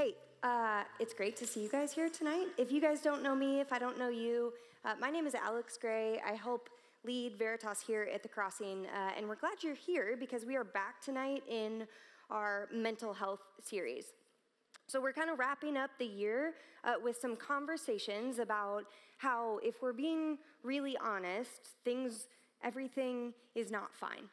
Hey, uh, it's great to see you guys here tonight. If you guys don't know me, if I don't know you, uh, my name is Alex Gray. I help lead Veritas here at the Crossing, uh, and we're glad you're here because we are back tonight in our mental health series. So, we're kind of wrapping up the year uh, with some conversations about how, if we're being really honest, things, everything is not fine.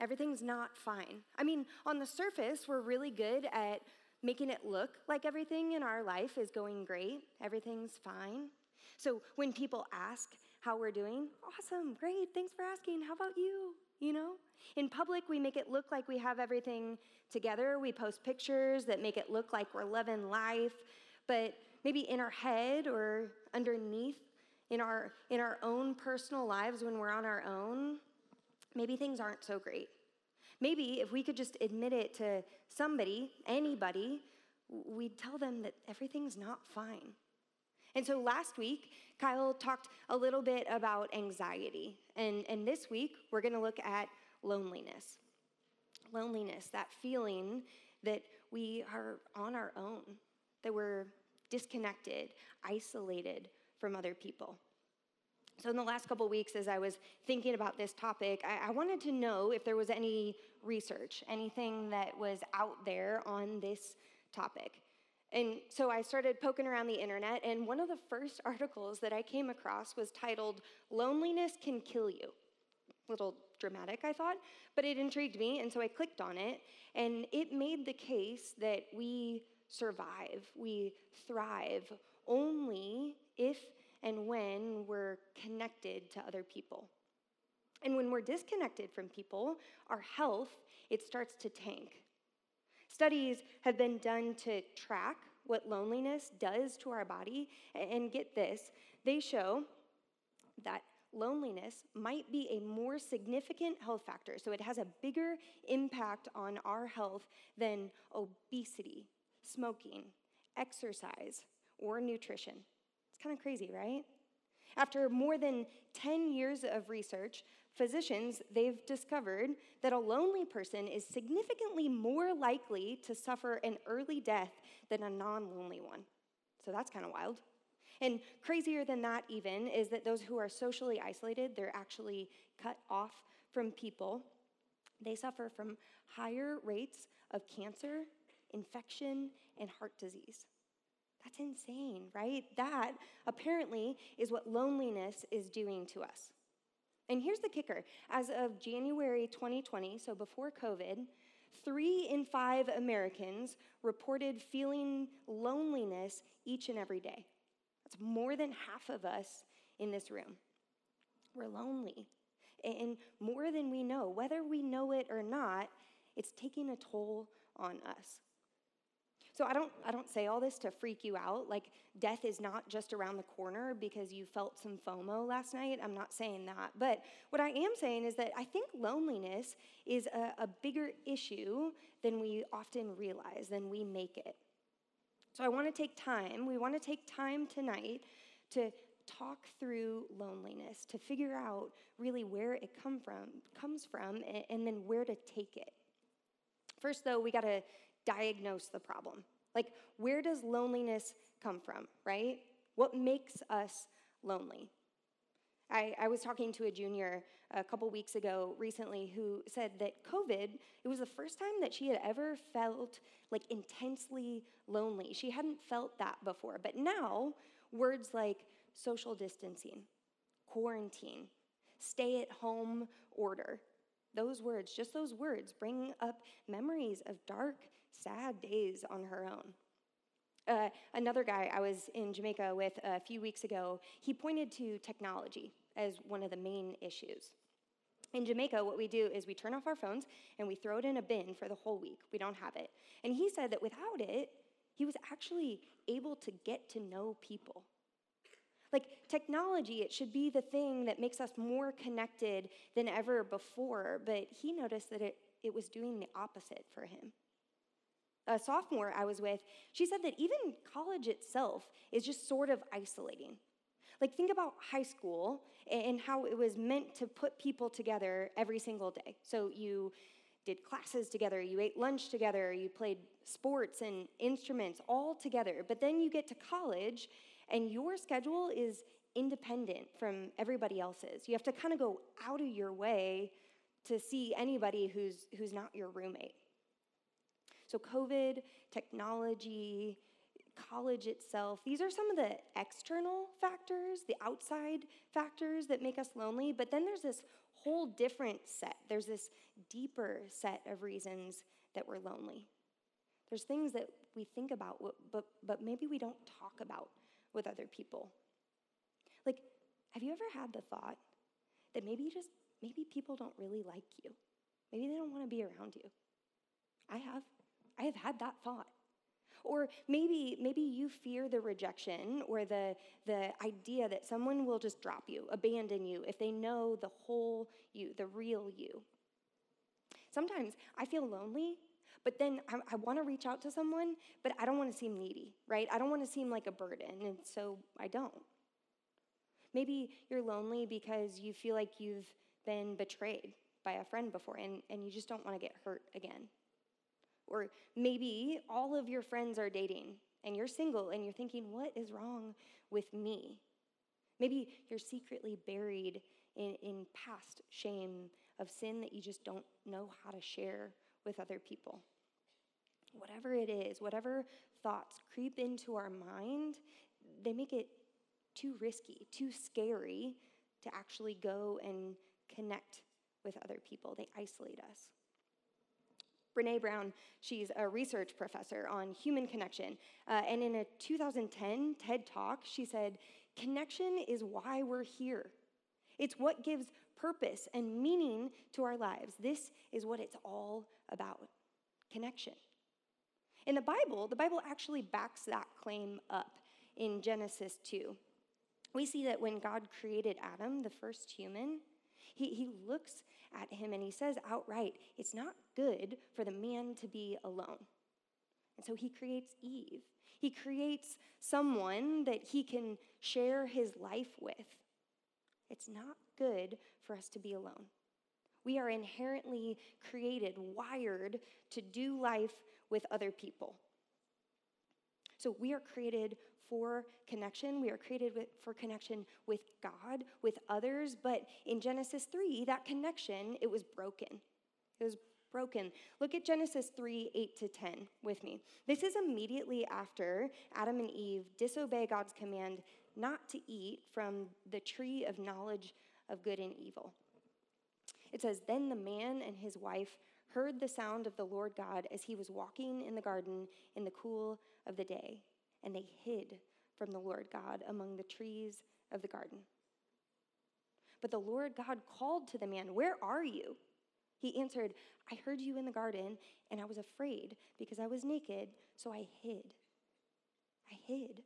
Everything's not fine. I mean, on the surface, we're really good at making it look like everything in our life is going great, everything's fine. So when people ask how we're doing, awesome, great, thanks for asking, how about you? You know? In public, we make it look like we have everything together. We post pictures that make it look like we're loving life, but maybe in our head or underneath in our in our own personal lives when we're on our own, maybe things aren't so great. Maybe if we could just admit it to somebody, anybody, we'd tell them that everything's not fine. And so last week, Kyle talked a little bit about anxiety. And, and this week, we're going to look at loneliness. Loneliness, that feeling that we are on our own, that we're disconnected, isolated from other people. So, in the last couple weeks, as I was thinking about this topic, I, I, wanted to know if there was any research, anything that was out there on this topic. And so I started poking around the internet, and one of the first articles that I came across was titled Loneliness Can Kill You. A little dramatic, I thought, but it intrigued me, and so I clicked on it, and it made the case that we survive, we thrive only if and when we're connected to other people. And when we're disconnected from people, our health, it starts to tank. Studies have been done to track what loneliness does to our body. And get this, they show that loneliness might be a more significant health factor. So it has a bigger impact on our health than obesity, smoking, exercise, or nutrition kind of crazy, right? After more than 10 years of research, physicians they've discovered that a lonely person is significantly more likely to suffer an early death than a non-lonely one. So that's kind of wild. And crazier than that even is that those who are socially isolated, they're actually cut off from people. They suffer from higher rates of cancer, infection, and heart disease. That's insane, right? That apparently is what loneliness is doing to us. And here's the kicker as of January 2020, so before COVID, three in five Americans reported feeling loneliness each and every day. That's more than half of us in this room. We're lonely. And more than we know, whether we know it or not, it's taking a toll on us. So I don't, I don't say all this to freak you out. Like, death is not just around the corner because you felt some FOMO last night. I'm not saying that. But what I am saying is that I think loneliness is a, a bigger issue than we often realize, than we make it. So I want to take time, we want to take time tonight to talk through loneliness, to figure out really where it come from, comes from, and, and then where to take it. First, though, we got to diagnose the problem. Like, where does loneliness come from, right? What makes us lonely? I, I, was talking to a junior a couple weeks ago recently who said that COVID, it was the first time that she had ever felt like intensely lonely. She hadn't felt that before. But now, words like social distancing, quarantine, stay at home order, those words, just those words, bring up memories of dark sad days on her own. Uh, another guy I was in Jamaica with a few weeks ago, he pointed to technology as one of the main issues. In Jamaica, what we do is we turn off our phones and we throw it in a bin for the whole week. We don't have it. And he said that without it, he was actually able to get to know people. Like technology, it should be the thing that makes us more connected than ever before, but he noticed that it, it was doing the opposite for him a sophomore I was with, she said that even college itself is just sort of isolating. Like, think about high school and how it was meant to put people together every single day. So, you did classes together, you ate lunch together, you played sports and instruments all together. But then you get to college and your schedule is independent from everybody else's. You have to kind of go out of your way to see anybody who's, who's not your roommate. So, COVID, technology, college itself, these are some of the external factors, the outside factors that make us lonely. But then there's this whole different set. There's this deeper set of reasons that we're lonely. There's things that we think about, but, but maybe we don't talk about with other people. Like, have you ever had the thought that maybe just, maybe people don't really like you? Maybe they don't want to be around you. I have. I have had that thought. Or maybe, maybe you fear the rejection or the, the idea that someone will just drop you, abandon you, if they know the whole you, the real you. Sometimes I feel lonely, but then I, I want to reach out to someone, but I don't want to seem needy, right? I don't want to seem like a burden, and so I don't. Maybe you're lonely because you feel like you've been betrayed by a friend before and, and you just don't want to get hurt again. Or maybe all of your friends are dating and you're single and you're thinking, what is wrong with me? Maybe you're secretly buried in, in past shame of sin that you just don't know how to share with other people. Whatever it is, whatever thoughts creep into our mind, they make it too risky, too scary to actually go and connect with other people. They isolate us. Brene Brown, she's a research professor on human connection. Uh, and in a 2010 TED Talk, she said, Connection is why we're here. It's what gives purpose and meaning to our lives. This is what it's all about connection. In the Bible, the Bible actually backs that claim up in Genesis 2. We see that when God created Adam, the first human, he, he looks at him and he says outright, It's not good for the man to be alone. And so he creates Eve. He creates someone that he can share his life with. It's not good for us to be alone. We are inherently created, wired to do life with other people. So we are created for connection. We are created with, for connection with God, with others. But in Genesis 3, that connection, it was broken. It was broken. Look at Genesis 3 8 to 10 with me. This is immediately after Adam and Eve disobey God's command not to eat from the tree of knowledge of good and evil. It says, Then the man and his wife heard the sound of the Lord God as he was walking in the garden in the cool of the day and they hid from the Lord God among the trees of the garden. But the Lord God called to the man, Where are you? He answered, I heard you in the garden, and I was afraid because I was naked, so I hid. I hid.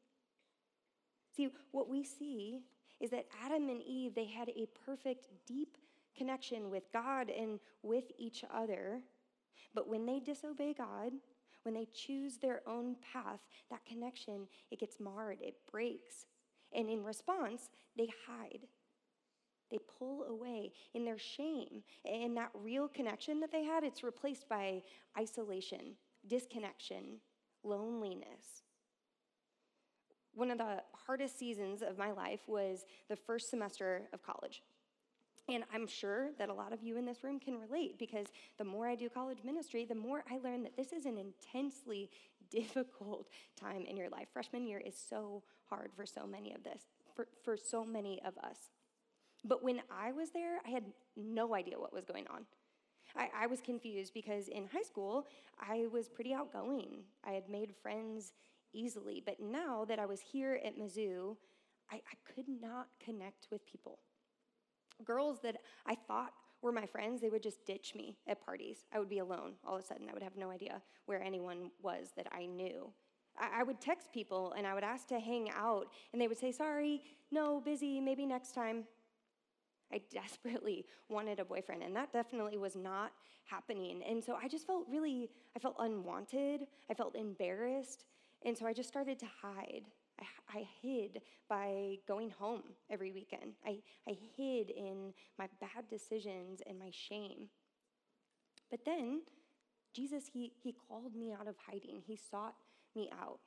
See, what we see is that Adam and Eve, they had a perfect, deep connection with God and with each other. But when they disobey God, when they choose their own path, that connection, it gets marred, it breaks. And in response, they hide. They pull away in their shame. And that real connection that they had, it's replaced by isolation, disconnection, loneliness. One of the hardest seasons of my life was the first semester of college. And I'm sure that a lot of you in this room can relate because the more I do college ministry, the more I learn that this is an intensely difficult time in your life. Freshman year is so hard for so many of this, for, for so many of us. But when I was there, I had no idea what was going on. I, I was confused because in high school, I was pretty outgoing. I had made friends easily. But now that I was here at Mizzou, I, I could not connect with people girls that I thought were my friends, they would just ditch me at parties. I would be alone all of a sudden. I would have no idea where anyone was that I knew. I, I would text people and I would ask to hang out, and they would say, Sorry, no, busy, maybe next time. I desperately wanted a boyfriend, and that definitely was not happening. And so I just felt really, I felt unwanted, I felt embarrassed, and so I just started to hide. I, hid by going home every weekend. I, I hid in my bad decisions and my shame. But then Jesus, he, he called me out of hiding. He sought me out.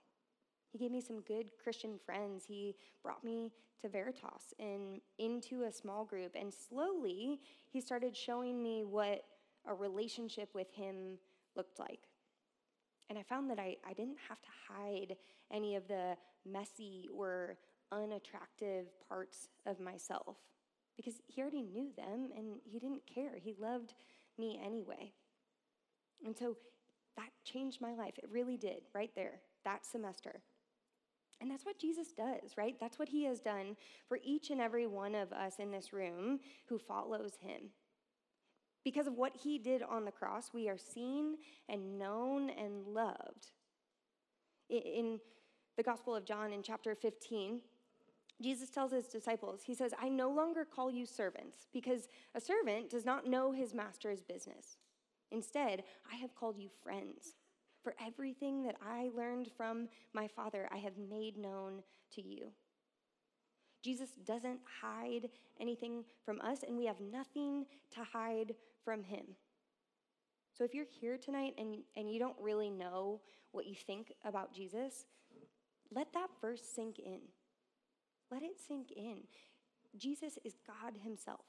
He gave me some good Christian friends. He brought me to Veritas and into a small group. And slowly, he started showing me what a relationship with him looked like. And I found that I, I didn't have to hide any of the messy or unattractive parts of myself because he already knew them and he didn't care. He loved me anyway. And so that changed my life. It really did, right there, that semester. And that's what Jesus does, right? That's what he has done for each and every one of us in this room who follows him. Because of what he did on the cross, we are seen and known and loved. In the Gospel of John, in chapter 15, Jesus tells his disciples, He says, I no longer call you servants, because a servant does not know his master's business. Instead, I have called you friends. For everything that I learned from my Father, I have made known to you. Jesus doesn't hide anything from us, and we have nothing to hide from him. So if you're here tonight and, and you don't really know what you think about Jesus, let that verse sink in. Let it sink in. Jesus is God Himself.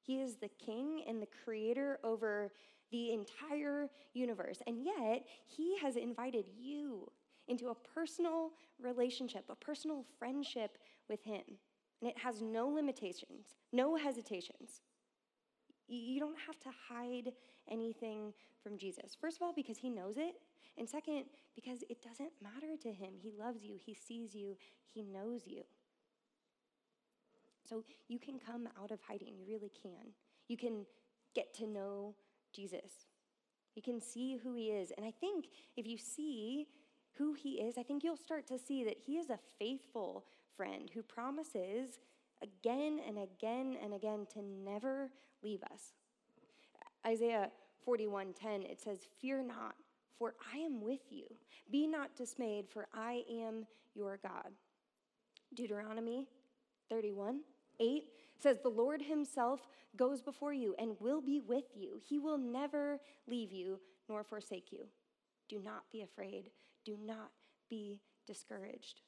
He is the King and the creator over the entire universe. And yet, He has invited you into a personal relationship, a personal friendship with Him. And it has no limitations, no hesitations. You don't have to hide anything from Jesus. First of all, because He knows it. And second, because it doesn't matter to Him. He loves you, He sees you, He knows you. So you can come out of hiding. You really can. You can get to know Jesus. You can see who he is. And I think if you see who he is, I think you'll start to see that he is a faithful friend who promises again and again and again to never leave us. Isaiah 41:10 it says, "Fear not, for I am with you. Be not dismayed, for I am your God." Deuteronomy 31 8 says, The Lord Himself goes before you and will be with you. He will never leave you nor forsake you. Do not be afraid. Do not be discouraged.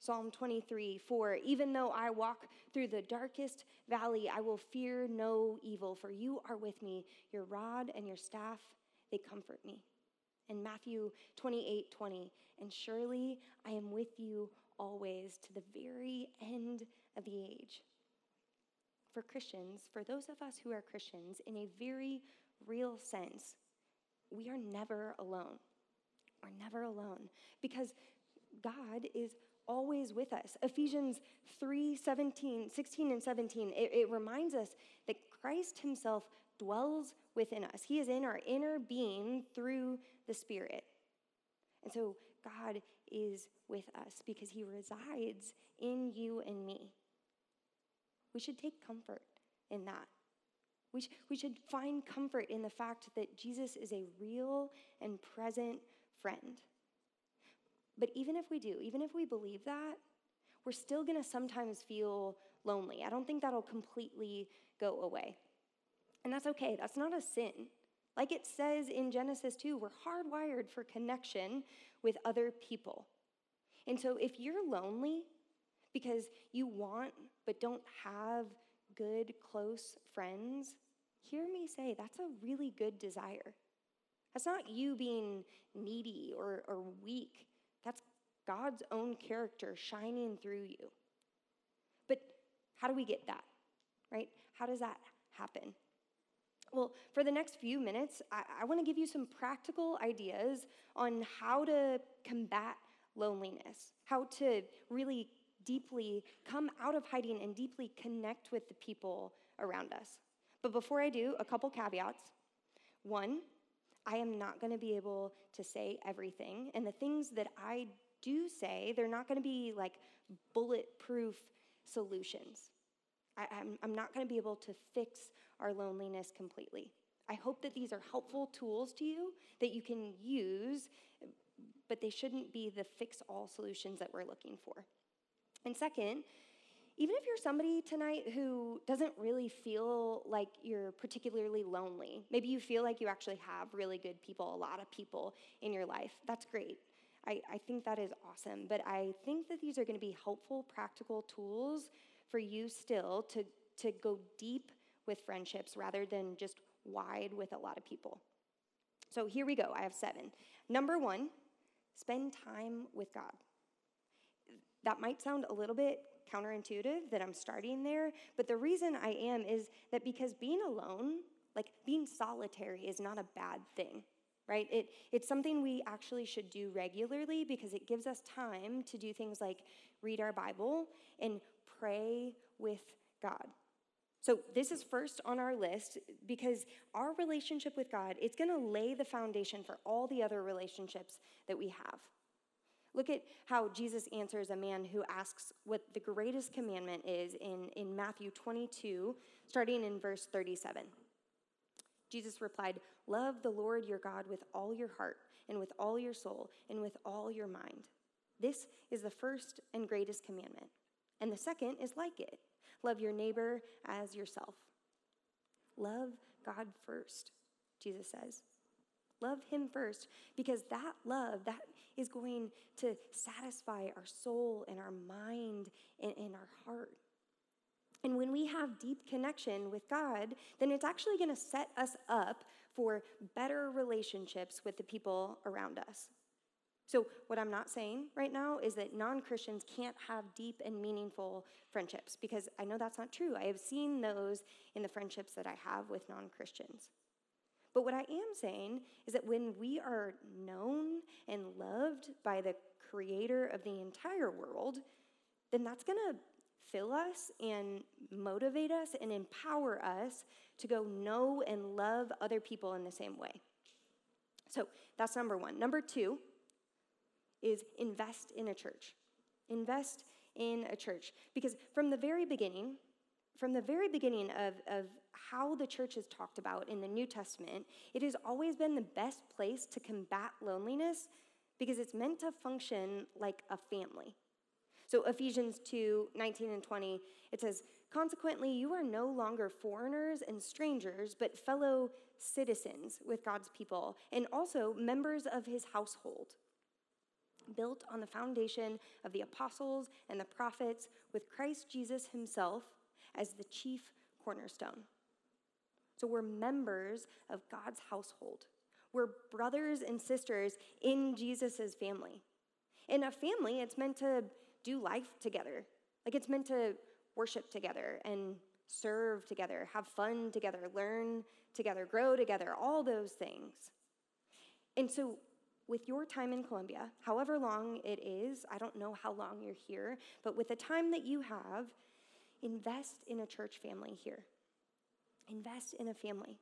Psalm 23, 4, even though I walk through the darkest valley, I will fear no evil, for you are with me. Your rod and your staff, they comfort me. And Matthew 28, 20, and surely I am with you always to the very end of the age for Christians, for those of us who are Christians, in a very real sense, we are never alone. We're never alone because God is always with us. Ephesians 3 17, 16 and 17, it, it reminds us that Christ Himself dwells within us. He is in our inner being through the Spirit. And so God is with us because He resides in you and me. We should take comfort in that. We, sh- we should find comfort in the fact that Jesus is a real and present friend. But even if we do, even if we believe that, we're still to sometimes feel lonely. I don't think that'll completely go away. And that's okay, that's not a sin. Like it says in Genesis 2, we're hardwired for connection with other people. And so if you're lonely, because you want but don't have good, close friends, hear me say that's a really good desire. That's not you being needy or, or weak, that's God's own character shining through you. But how do we get that, right? How does that happen? Well, for the next few minutes, I, I want to give you some practical ideas on how to combat loneliness, how to really deeply come out of hiding and deeply connect with the people around us. But before I do, a couple caveats. One, I am not going to be able to say everything. And the things that I do say, they're not going to be like bulletproof solutions. I, am I'm not going to be able to fix our loneliness completely. I hope that these are helpful tools to you that you can use, but they shouldn't be the fix all solutions that we're looking for. And second, even if you're somebody tonight who doesn't really feel like you're particularly lonely, maybe you feel like you actually have really good people, a lot of people in your life, that's great. I, I think that is awesome. But I think that these are going to be helpful, practical tools for you still to, to go deep with friendships rather than just wide with a lot of people. So here we go. I have seven. Number one, spend time with God. That might sound a little bit counterintuitive that I'm starting there, but the reason I am is that because being alone, like being solitary, is not a bad thing right? It, it's something we actually should do regularly because it gives us time to do things like read our Bible and pray with God. So this is first on our list because our relationship with God, it's going to lay the foundation for all the other relationships that we have. Look at how Jesus answers a man who asks what the greatest commandment is in, in Matthew 22, starting in verse 37. Jesus replied, Love the Lord your God with all your heart, and with all your soul, and with all your mind. This is the first and greatest commandment. And the second is like it love your neighbor as yourself. Love God first, Jesus says. Love Him first, because that love, that is going to satisfy our soul and our mind and, and our heart. And when we have deep connection with God, then it's actually going to set us up for better relationships with the people around us. So, what I'm not saying right now is that non Christians can't have deep and meaningful friendships, because I know that's not true. I have seen those in the friendships that I have with non Christians. But what I am saying is that when we are known and loved by the creator of the entire world, then that's going to fill us and motivate us and empower us to go know and love other people in the same way. So that's number one. Number two is invest in a church. Invest in a church. Because from the very beginning, from the very beginning of, of how the church is talked about in the New Testament, it has always been the best place to combat loneliness because it's meant to function like a family. So Ephesians 2 19 and 20, it says, Consequently, you are no longer foreigners and strangers, but fellow citizens with God's people, and also members of his household, built on the foundation of the apostles and the prophets, with Christ Jesus himself as the chief cornerstone. So we're members of God's household. We're brothers and sisters in Jesus' family. In a family, it's meant to do life together. Like it's meant to worship together and serve together, have fun together, learn together, grow together, all those things. And so, with your time in Columbia, however long it is, I don't know how long you're here, but with the time that you have, invest in a church family here. Invest in a family.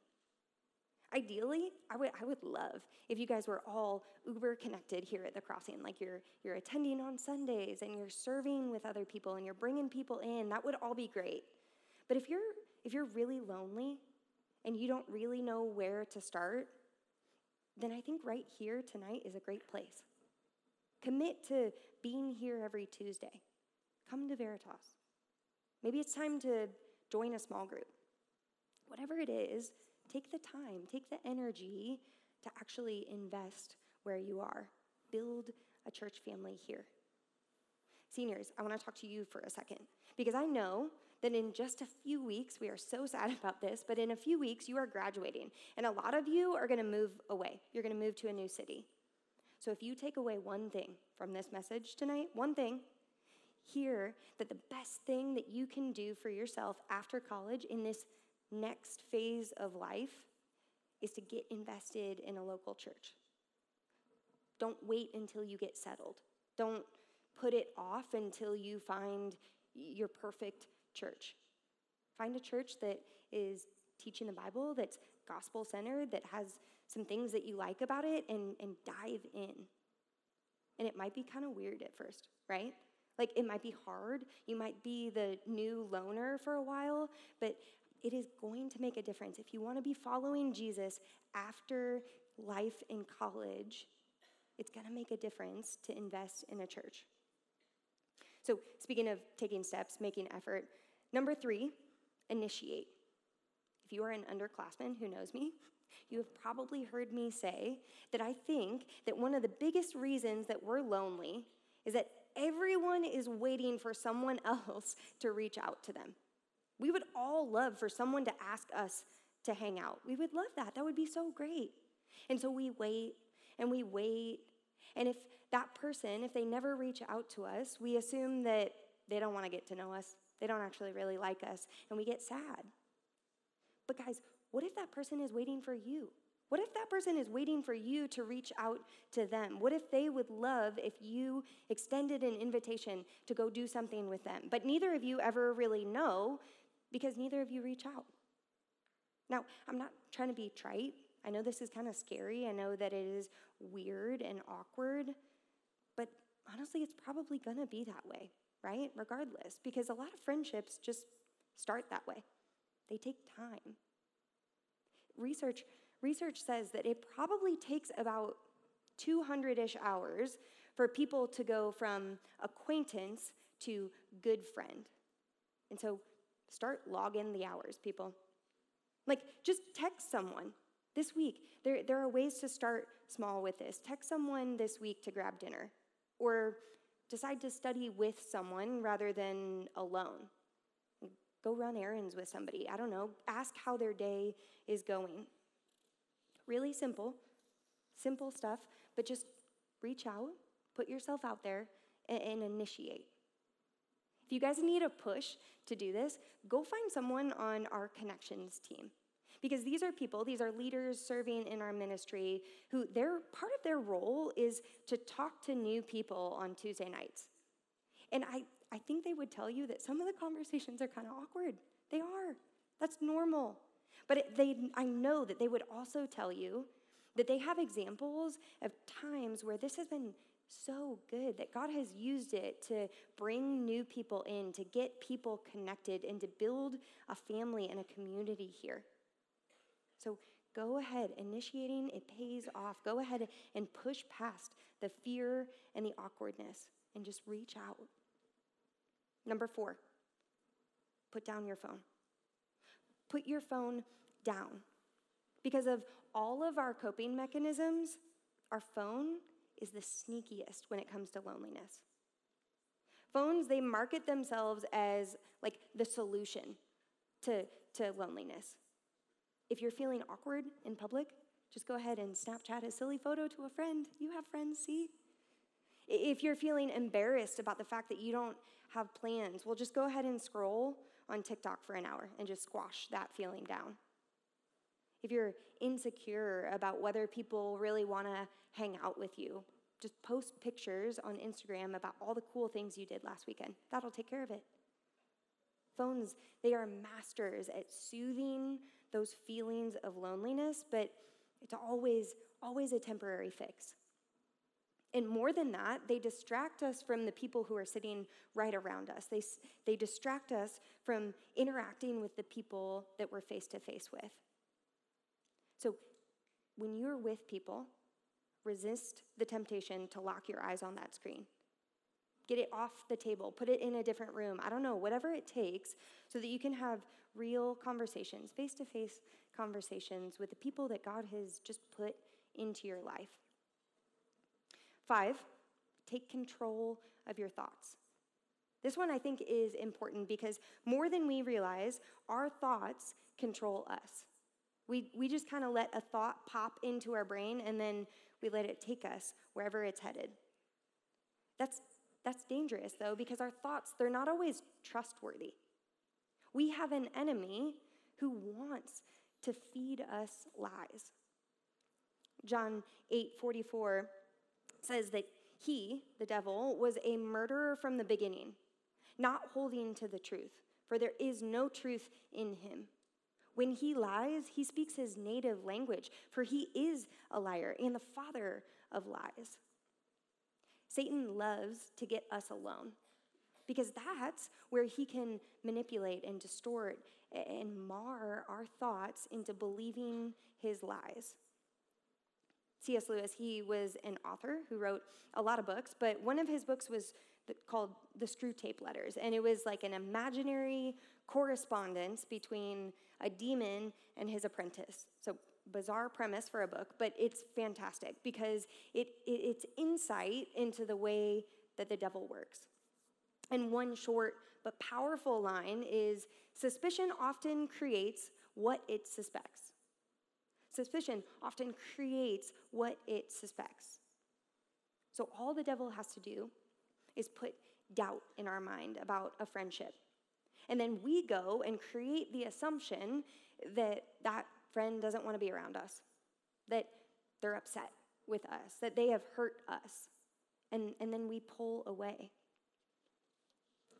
Ideally, I would, I would love if you guys were all uber connected here at the crossing, like you're, you're attending on Sundays and you're serving with other people and you're bringing people in. That would all be great. But if you're, if you're really lonely and you don't really know where to start, then I think right here tonight is a great place. Commit to being here every Tuesday. Come to Veritas. Maybe it's time to join a small group. Whatever it is, Take the time, take the energy to actually invest where you are. Build a church family here. Seniors, I want to talk to you for a second because I know that in just a few weeks, we are so sad about this, but in a few weeks, you are graduating. And a lot of you are going to move away. You're going to move to a new city. So if you take away one thing from this message tonight, one thing, hear that the best thing that you can do for yourself after college in this next phase of life is to get invested in a local church. Don't wait until you get settled. Don't put it off until you find your perfect church. Find a church that is teaching the Bible, that's gospel centered, that has some things that you like about it, and, and dive in. And it might be kind of weird at first, right? Like it might be hard. You might be the new loner for a while, but it is going to make a difference. If you want to be following Jesus after life in college, it's going to make a difference to invest in a church. So, speaking of taking steps, making effort, number three, initiate. If you are an underclassman who knows me, you have probably heard me say that I think that one of the biggest reasons that we're lonely is that everyone is waiting for someone else to reach out to them. We would all love for someone to ask us to hang out. We would love that. That would be so great. And so we wait and we wait. And if that person, if they never reach out to us, we assume that they don't want to get to know us. They don't actually really like us. And we get sad. But guys, what if that person is waiting for you? What if that person is waiting for you to reach out to them? What if they would love if you extended an invitation to go do something with them? But neither of you ever really know because neither of you reach out. Now, I'm not trying to be trite. I know this is kind of scary. I know that it is weird and awkward. But honestly, it's probably going to be that way, right? Regardless, because a lot of friendships just start that way, they take time. Research, research says that it probably takes about 200 ish hours for people to go from acquaintance to good friend. And so start logging the hours, people. Like, just text someone this week. There, there are ways to start small with this. Text someone this week to grab dinner, or decide to study with someone rather than alone. Go run errands with somebody. I don't know. Ask how their day is going. Really simple, simple stuff, but just reach out, put yourself out there, and, and initiate. If you guys need a push to do this, go find someone on our connections team. Because these are people, these are leaders serving in our ministry who their part of their role is to talk to new people on Tuesday nights. And I, I think they would tell you that some of the conversations are kind of awkward. They are. That's normal. But they, I know that they would also tell you that they have examples of times where this has been so good, that God has used it to bring new people in, to get people connected, and to build a family and a community here. So go ahead, initiating, it pays off. Go ahead and push past the fear and the awkwardness and just reach out. Number four, put down your phone. Put your phone down. Because of all of our coping mechanisms, our phone is the sneakiest when it comes to loneliness. Phones, they market themselves as like the solution to, to loneliness. If you're feeling awkward in public, just go ahead and Snapchat a silly photo to a friend. You have friends, see? If you're feeling embarrassed about the fact that you don't have plans, well, just go ahead and scroll on TikTok for an hour and just squash that feeling down. If you're insecure about whether people really want to hang out with you, just post pictures on Instagram about all the cool things you did last weekend. That'll take care of it. Phones, they are masters at soothing those feelings of loneliness, but it's always, always a temporary fix. And more than that, they distract us from the people who are sitting right around us. They, they distract us from interacting with the people that we're face to face with. So when you're with people, resist the temptation to lock your eyes on that screen. Get it off the table, put it in a different room. I don't know, whatever it takes so that you can have real conversations, face to face conversations with the people that God has just put into your life. Five, take control of your thoughts. This one I think is important because more than we realize, our thoughts control us. We, we just kind of let a thought pop into our brain and then we let it take us wherever it's headed. That's that's dangerous, though, because our thoughts, they're not always trustworthy. We have an enemy who wants to feed us lies. John 8 44 says that he, the devil, was a murderer from the beginning, not holding to the truth, for there is no truth in him. When he lies, he speaks his native language, for he is a liar and the father of lies. Satan loves to get us alone because that's where he can manipulate and distort and mar our thoughts into believing his lies. C.S. Lewis, he was an author who wrote a lot of books, but one of his books was called The Screwtape Letters, and it was like an imaginary correspondence between a demon and his apprentice. So, bizarre premise for a book, but it's fantastic because it, it, it's insight into the way that the devil works. And one short but powerful line is suspicion often creates what it suspects. Suspicion often creates what it suspects. So, all the devil has to do is put doubt in our mind about a friendship. And then we go and create the assumption that that friend doesn't want to be around us, that they're upset with us, that they have hurt us. And, and then we pull away.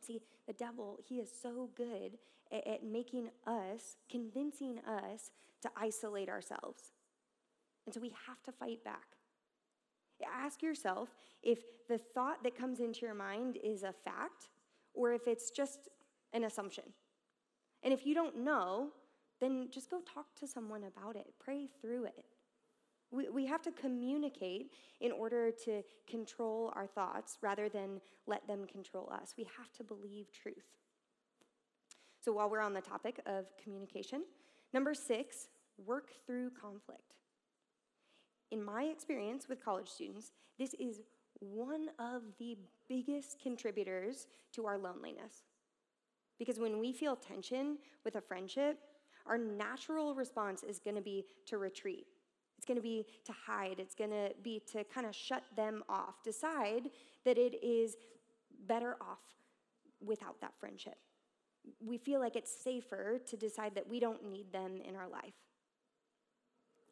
See, the devil, he is so good at, at making us, convincing us to isolate ourselves. And so we have to fight back. Ask yourself if the thought that comes into your mind is a fact or if it's just an assumption. And if you don't know, then just go talk to someone about it, pray through it. We, we have to communicate in order to control our thoughts rather than let them control us. We have to believe truth. So, while we're on the topic of communication, number six, work through conflict. In my experience with college students, this is one of the biggest contributors to our loneliness. Because when we feel tension with a friendship, our natural response is going to be to retreat. It's going to be to hide. It's going to be to kind of shut them off, decide that it is better off without that friendship. We feel like it's safer to decide that we don't need them in our life.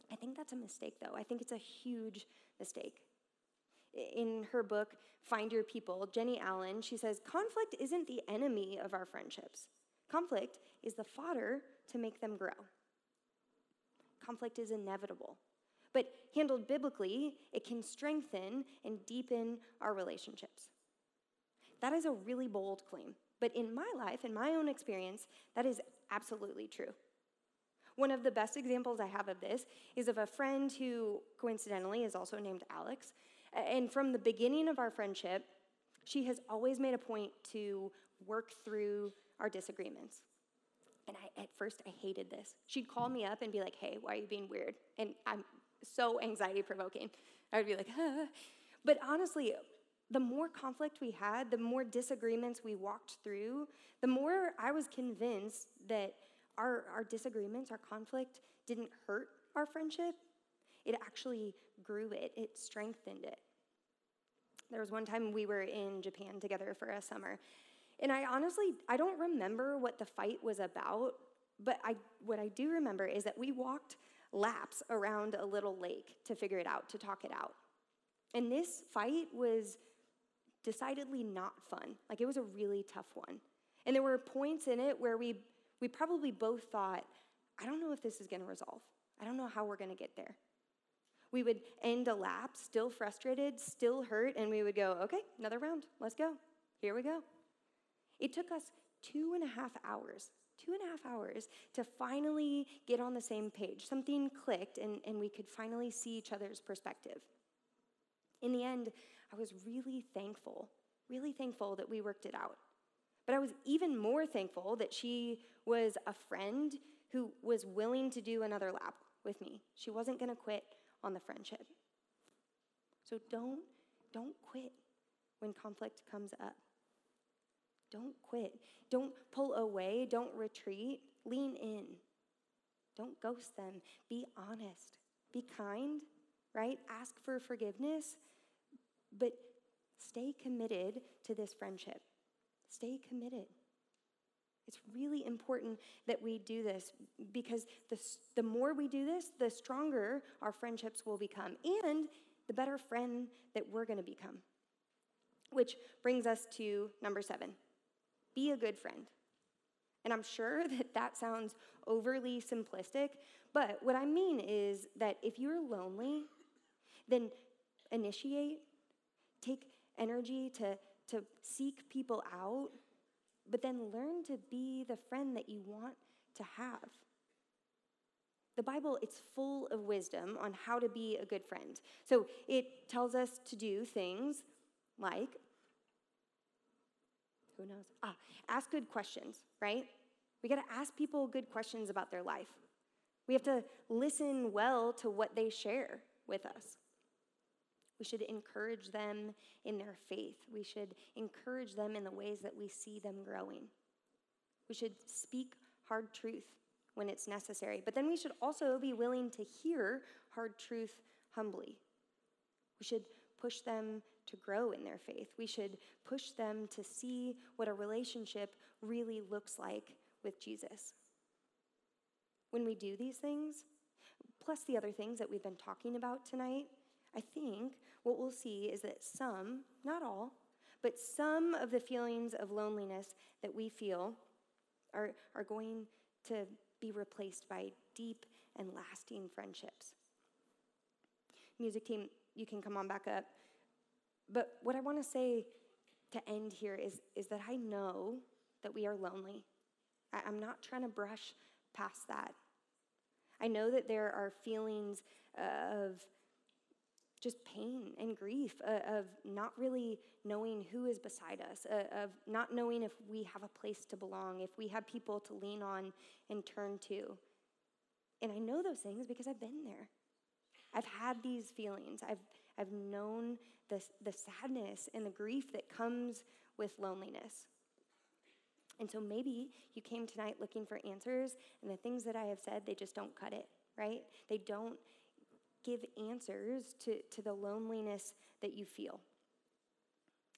I think that's a mistake, though. I think it's a huge mistake. In her book, Find Your People, Jennie Allen, she says, conflict isn't the enemy of our friendships. Conflict is the fodder to make them grow. Conflict is inevitable. But handled biblically, it can strengthen and deepen our relationships. That is a really bold claim. But in my life, in my own experience, that is absolutely true. One of the best examples I have of this is of a friend who coincidentally is also named Alex. And from the beginning of our friendship, she has always made a point to work through our disagreements. And I, at first, I hated this. She'd call me up and be like, hey, why are you being weird? And I'm so anxiety provoking. I would be like, huh. But honestly, the more conflict we had, the more disagreements we walked through, the more I was convinced that our, our disagreements, our conflict didn't hurt our friendship. It actually grew it, it strengthened it. There was one time we were in Japan together for a summer. And I honestly, I don't remember what the fight was about, but I, what I do remember is that we walked laps around a little lake to figure it out, to talk it out. And this fight was decidedly not fun. Like it was a really tough one. And there were points in it where we we probably both thought, I don't know if this is going to resolve. I don't know how we're going to get there. We would end a lap, still frustrated, still hurt, and we would go, okay, another round, let's go. Here we go. It took us two and a half hours, two and a half hours to finally get on the same page. Something clicked, and, and we could finally see each other's perspective. In the end, I was really thankful, really thankful that we worked it out. But I was even more thankful that she was a friend who was willing to do another lap with me. She wasn't going to quit on the friendship. So don't don't quit when conflict comes up. Don't quit. Don't pull away, don't retreat. Lean in. Don't ghost them. Be honest. Be kind, right? Ask for forgiveness, but stay committed to this friendship. Stay committed. It's really important that we do this because the, the more we do this, the stronger our friendships will become and the better friend that we're going to become. Which brings us to number seven be a good friend. And I'm sure that that sounds overly simplistic, but what I mean is that if you're lonely, then initiate, take energy to to seek people out, but then learn to be the friend that you want to have. The Bible, it's full of wisdom on how to be a good friend. So it tells us to do things like, who knows? Ah, ask good questions, right? We got to ask people good questions about their life. We have to listen well to what they share with us. We should encourage them in their faith. We should encourage them in the ways that we see them growing. We should speak hard truth when it's necessary. But then we should also be willing to hear hard truth humbly. We should push them to grow in their faith. We should push them to see what a relationship really looks like with Jesus. When we do these things, plus the other things that we've been talking about tonight, I think what we'll see is that some, not all, but some of the feelings of loneliness that we feel are, are going to be replaced by deep and lasting friendships. Music team, you can come on back up. But what I want to say to end here is, is that I know that we are lonely. I, I'm not trying to brush past that. I know that there are feelings of just pain and grief, uh, of not really knowing who is beside us, uh, of not knowing if we have a place to belong, if we have people to lean on and turn to. And I know those things because I've been there. I've had these feelings. I've, I've known the, the sadness and the grief that comes with loneliness. And so maybe you came tonight looking for answers, and the things that I have said, they just don't cut it, right? They don't give answers to, to the loneliness that you feel.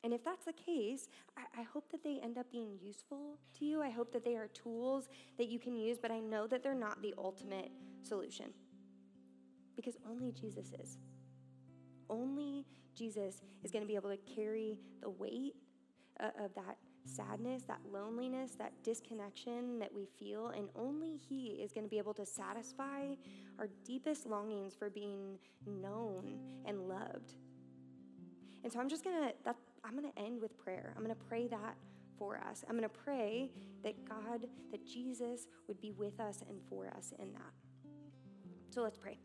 And if that's the case, I, I, hope that they end up being useful to you. I hope that they are tools that you can use, but I know that they're not the ultimate solution. Because only Jesus is. Only Jesus is going to be able to carry the weight uh, of that sadness, that loneliness, that disconnection that we feel, and only He is going to be able to satisfy our deepest longings for being known and loved. And so I'm just gonna that I'm gonna end with prayer. I'm gonna pray that for us. I'm gonna pray that God, that Jesus would be with us and for us in that. So let's pray.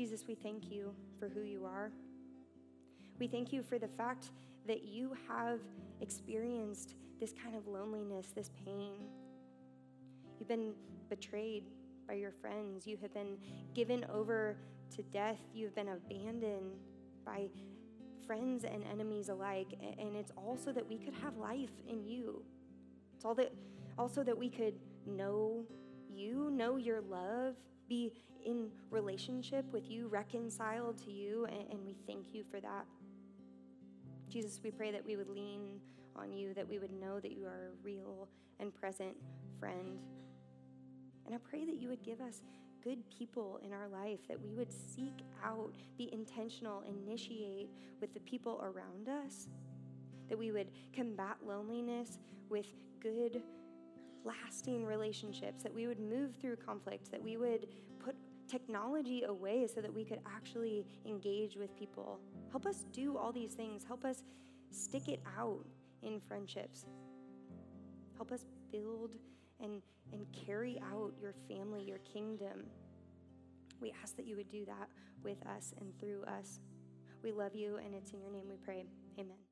Jesus, we thank you for who you are. We thank you for the fact that you have experienced this kind of loneliness, this pain. You've been betrayed by your friends. You have been given over to death. You've been abandoned by friends and enemies alike. And it's also that we could have life in you. It's all that also that we could know you, know your love, be in relationship with you, reconciled to you, and, we thank you for that. Jesus, we pray that we would lean on you, that we would know that you are a real and present friend. And I pray that you would give us good people in our life, that we would seek out, be intentional, initiate with the people around us, that we would combat loneliness with good, lasting relationships, that we would move through conflict, that we would put technology away so that we could actually engage with people. Help us do all these things. Help us stick it out in friendships. Help us build and, and carry out your family, your kingdom. We ask that you would do that with us and through us. We love you, and it's in your name we pray. Amen.